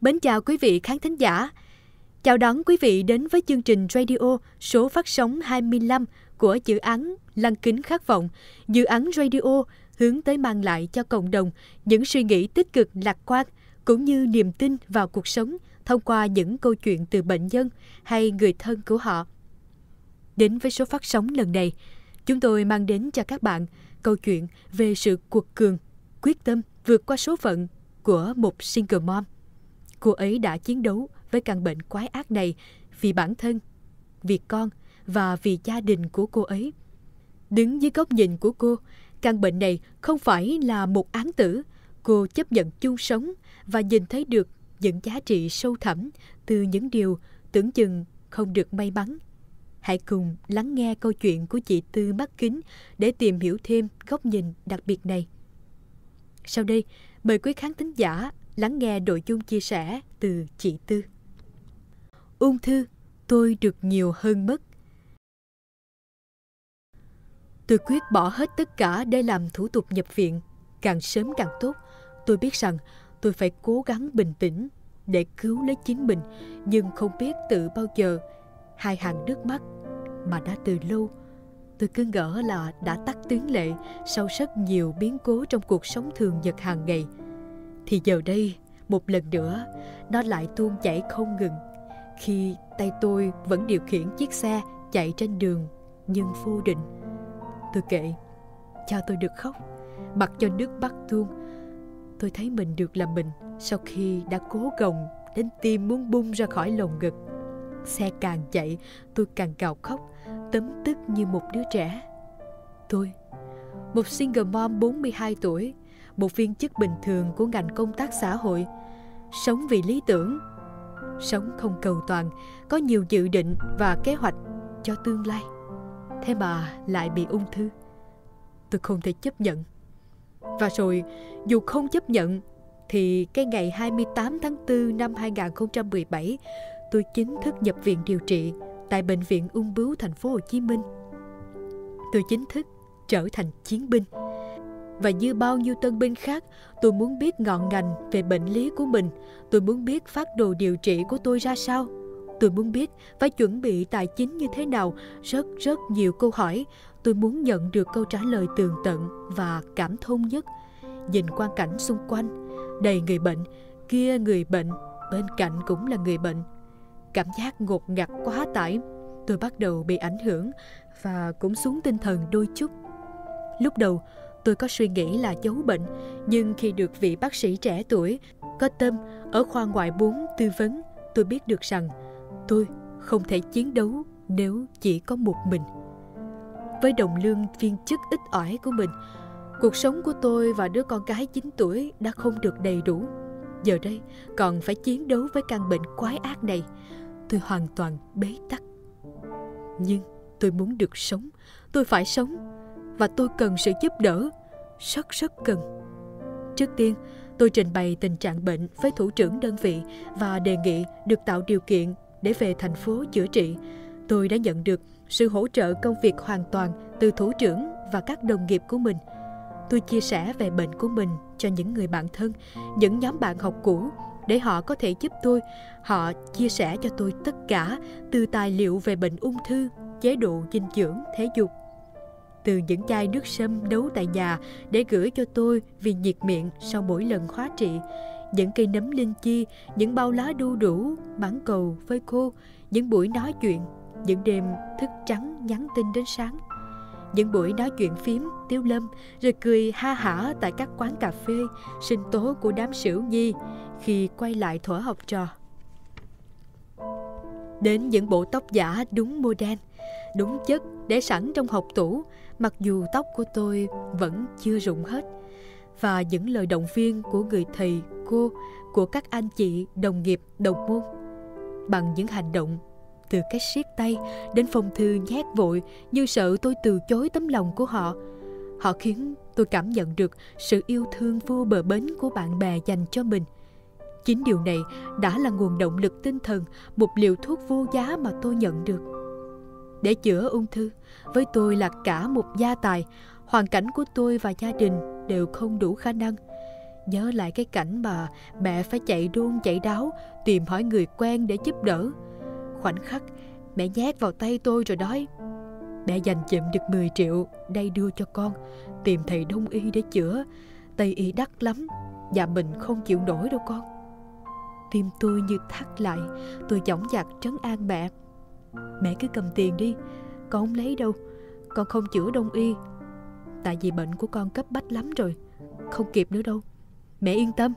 Mến chào quý vị khán thính giả. Chào đón quý vị đến với chương trình radio số phát sóng 25 của dự án Lăng kính khát vọng, dự án radio hướng tới mang lại cho cộng đồng những suy nghĩ tích cực lạc quan cũng như niềm tin vào cuộc sống thông qua những câu chuyện từ bệnh nhân hay người thân của họ. Đến với số phát sóng lần này, chúng tôi mang đến cho các bạn câu chuyện về sự cuột cường, quyết tâm vượt qua số phận của một single mom. Cô ấy đã chiến đấu với căn bệnh quái ác này vì bản thân, vì con và vì gia đình của cô ấy. Đứng dưới góc nhìn của cô, căn bệnh này không phải là một án tử. Cô chấp nhận chung sống và nhìn thấy được những giá trị sâu thẳm từ những điều tưởng chừng không được may mắn. Hãy cùng lắng nghe câu chuyện của chị Tư mắt kính để tìm hiểu thêm góc nhìn đặc biệt này. Sau đây, mời quý khán thính giả lắng nghe nội dung chia sẻ từ chị Tư. Ung thư, tôi được nhiều hơn mất. Tôi quyết bỏ hết tất cả để làm thủ tục nhập viện, càng sớm càng tốt. Tôi biết rằng tôi phải cố gắng bình tĩnh để cứu lấy chính mình, nhưng không biết từ bao giờ hai hàng nước mắt mà đã từ lâu tôi cứ ngỡ là đã tắt tiếng lệ sau rất nhiều biến cố trong cuộc sống thường nhật hàng ngày thì giờ đây, một lần nữa, nó lại tuôn chảy không ngừng. Khi tay tôi vẫn điều khiển chiếc xe chạy trên đường, nhưng vô định. Tôi kệ cho tôi được khóc, mặc cho nước mắt tuôn. Tôi thấy mình được là mình sau khi đã cố gồng đến tim muốn bung ra khỏi lồng ngực. Xe càng chạy, tôi càng gào khóc, tấm tức như một đứa trẻ. Tôi, một single mom 42 tuổi một viên chức bình thường của ngành công tác xã hội. Sống vì lý tưởng, sống không cầu toàn, có nhiều dự định và kế hoạch cho tương lai. Thế mà lại bị ung thư. Tôi không thể chấp nhận. Và rồi, dù không chấp nhận, thì cái ngày 28 tháng 4 năm 2017 tôi chính thức nhập viện điều trị tại bệnh viện ung bướu thành phố Hồ Chí Minh. Tôi chính thức trở thành chiến binh và như bao nhiêu tân binh khác, tôi muốn biết ngọn ngành về bệnh lý của mình. Tôi muốn biết phát đồ điều trị của tôi ra sao. Tôi muốn biết phải chuẩn bị tài chính như thế nào. Rất rất nhiều câu hỏi. Tôi muốn nhận được câu trả lời tường tận và cảm thông nhất. Nhìn quan cảnh xung quanh, đầy người bệnh, kia người bệnh, bên cạnh cũng là người bệnh. Cảm giác ngột ngạt quá tải. Tôi bắt đầu bị ảnh hưởng và cũng xuống tinh thần đôi chút. Lúc đầu, Tôi có suy nghĩ là giấu bệnh, nhưng khi được vị bác sĩ trẻ tuổi, có tâm ở khoa ngoại 4 tư vấn, tôi biết được rằng tôi không thể chiến đấu nếu chỉ có một mình. Với đồng lương viên chức ít ỏi của mình, cuộc sống của tôi và đứa con gái 9 tuổi đã không được đầy đủ. Giờ đây còn phải chiến đấu với căn bệnh quái ác này. Tôi hoàn toàn bế tắc. Nhưng tôi muốn được sống, tôi phải sống và tôi cần sự giúp đỡ, rất rất cần. Trước tiên, tôi trình bày tình trạng bệnh với thủ trưởng đơn vị và đề nghị được tạo điều kiện để về thành phố chữa trị. Tôi đã nhận được sự hỗ trợ công việc hoàn toàn từ thủ trưởng và các đồng nghiệp của mình. Tôi chia sẻ về bệnh của mình cho những người bạn thân, những nhóm bạn học cũ để họ có thể giúp tôi. Họ chia sẻ cho tôi tất cả từ tài liệu về bệnh ung thư, chế độ dinh dưỡng, thể dục từ những chai nước sâm nấu tại nhà để gửi cho tôi vì nhiệt miệng sau mỗi lần khóa trị, những cây nấm linh chi, những bao lá đu đủ, mãng cầu, phơi khô, những buổi nói chuyện, những đêm thức trắng nhắn tin đến sáng. Những buổi nói chuyện phím, tiêu lâm, rồi cười ha hả tại các quán cà phê, sinh tố của đám sửu nhi khi quay lại thuở học trò. Đến những bộ tóc giả đúng modern, đúng chất để sẵn trong hộp tủ mặc dù tóc của tôi vẫn chưa rụng hết, và những lời động viên của người thầy, cô, của các anh chị, đồng nghiệp, đồng môn, bằng những hành động từ cái siết tay đến phong thư nhét vội như sợ tôi từ chối tấm lòng của họ họ khiến tôi cảm nhận được sự yêu thương vô bờ bến của bạn bè dành cho mình. Chính điều này đã là nguồn động lực tinh thần, một liều thuốc vô giá mà tôi nhận được để chữa ung thư. Với tôi là cả một gia tài, hoàn cảnh của tôi và gia đình đều không đủ khả năng. Nhớ lại cái cảnh mà mẹ phải chạy đôn, chạy đáo, tìm hỏi người quen để giúp đỡ. Khoảnh khắc mẹ nhét vào tay tôi rồi nói, Mẹ dành chụm được 10 triệu, đây đưa cho con. Tìm thầy đông y để chữa. Tây y đắt lắm, và mình không chịu nổi đâu con. Tim tôi như thắt lại, Tôi dõng dạc trấn an mẹ. Mẹ cứ cầm tiền đi, Con không lấy đâu. Con không chữa đông y. Tại vì bệnh của con cấp bách lắm rồi, Không kịp nữa đâu. Mẹ yên tâm,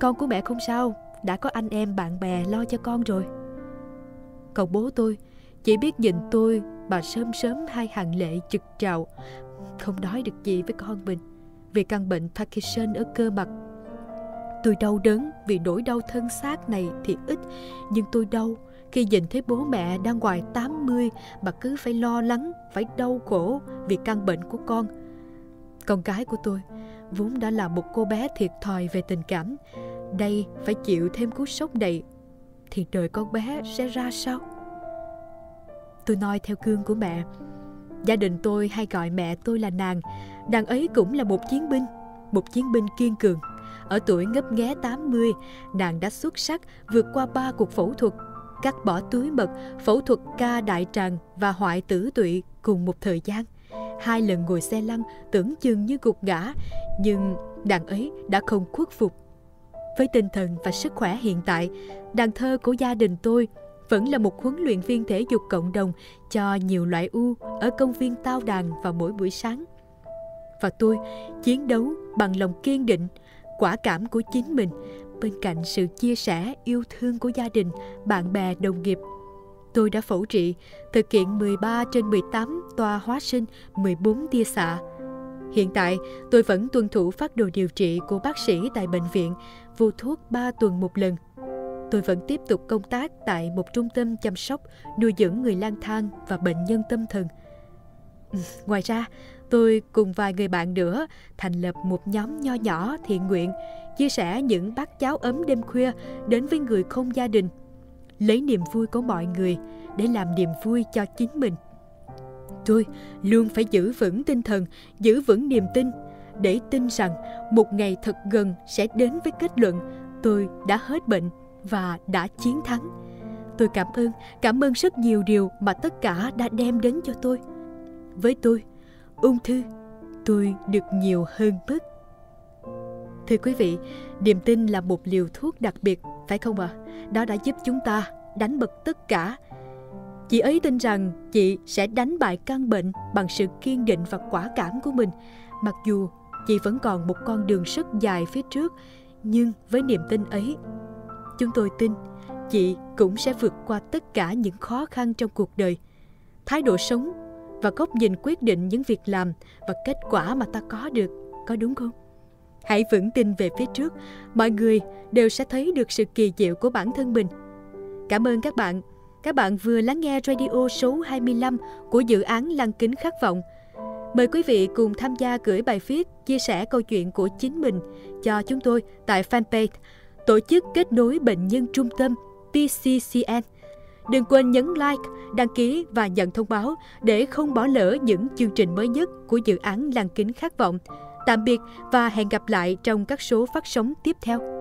Con của mẹ không sao. Đã có anh em, bạn bè lo cho con rồi. Còn bố tôi Chỉ biết nhìn tôi Bà sớm sớm hai hàng lệ trực trào, Không nói được gì với con mình Vì căn bệnh Parkinson ở cơ mặt. Tôi đau đớn vì nỗi đau thân xác này thì ít, Nhưng tôi đau khi nhìn thấy bố mẹ đang ngoài 80 mà cứ phải lo lắng, phải đau khổ vì căn bệnh của con. Con gái của tôi vốn đã là một cô bé thiệt thòi về tình cảm. Đây phải chịu thêm cú sốc này thì đời con bé sẽ ra sao? Tôi nói theo gương của mẹ. Gia đình tôi hay gọi mẹ tôi là nàng. Nàng ấy cũng là một chiến binh, một chiến binh kiên cường. Ở tuổi ngấp nghé 80, nàng đã xuất sắc vượt qua ba cuộc phẫu thuật cắt bỏ túi mật, phẫu thuật ca đại tràng và hoại tử tụy cùng một thời gian. Hai lần ngồi xe lăn tưởng chừng như gục ngã, nhưng đàn ấy đã không khuất phục. Với tinh thần và sức khỏe hiện tại, đàn thơ của gia đình tôi vẫn là một huấn luyện viên thể dục cộng đồng cho nhiều loại u ở công viên Tao Đàn vào mỗi buổi sáng. Và tôi chiến đấu bằng lòng kiên định, quả cảm của chính mình bên cạnh sự chia sẻ yêu thương của gia đình, bạn bè, đồng nghiệp. Tôi đã phẫu trị, thực hiện 13 trên 18 toa hóa sinh, 14 tia xạ. Hiện tại, tôi vẫn tuân thủ phát đồ điều trị của bác sĩ tại bệnh viện, vô thuốc 3 tuần một lần. Tôi vẫn tiếp tục công tác tại một trung tâm chăm sóc, nuôi dưỡng người lang thang và bệnh nhân tâm thần. Ngoài ra, tôi cùng vài người bạn nữa, thành lập một nhóm nho nhỏ thiện nguyện, chia sẻ những bát cháo ấm đêm khuya đến với người không gia đình. Lấy niềm vui của mọi người để làm niềm vui cho chính mình. Tôi luôn phải giữ vững tinh thần, giữ vững niềm tin, để tin rằng một ngày thật gần sẽ đến với kết luận, tôi đã hết bệnh và đã chiến thắng. Tôi cảm ơn cảm ơn rất nhiều điều mà tất cả đã đem đến cho tôi. Với tôi ung thư tôi được nhiều hơn mất Thưa quý vị, niềm tin là một liều thuốc đặc biệt, phải không ạ? À? Đó đã giúp chúng ta đánh bật tất cả. Chị ấy tin rằng chị sẽ đánh bại căn bệnh bằng sự kiên định và quả cảm của mình. Mặc dù chị vẫn còn một con đường rất dài phía trước, nhưng với niềm tin ấy, chúng tôi tin chị cũng sẽ vượt qua tất cả những khó khăn trong cuộc đời. Thái độ sống và góc nhìn quyết định những việc làm và kết quả mà ta có được, có đúng không? Hãy vững tin về phía trước, mọi người đều sẽ thấy được sự kỳ diệu của bản thân mình. Cảm ơn các bạn. Các bạn vừa lắng nghe radio số 25 của dự án Lăng kính khát vọng. Mời quý vị cùng tham gia gửi bài viết chia sẻ câu chuyện của chính mình cho chúng tôi tại fanpage Tổ chức Kết nối Bệnh nhân Trung tâm PCCN. Đừng quên nhấn like, đăng ký và nhận thông báo để không bỏ lỡ những chương trình mới nhất của dự án Lăng kính khát vọng. Tạm biệt và hẹn gặp lại trong các số phát sóng tiếp theo.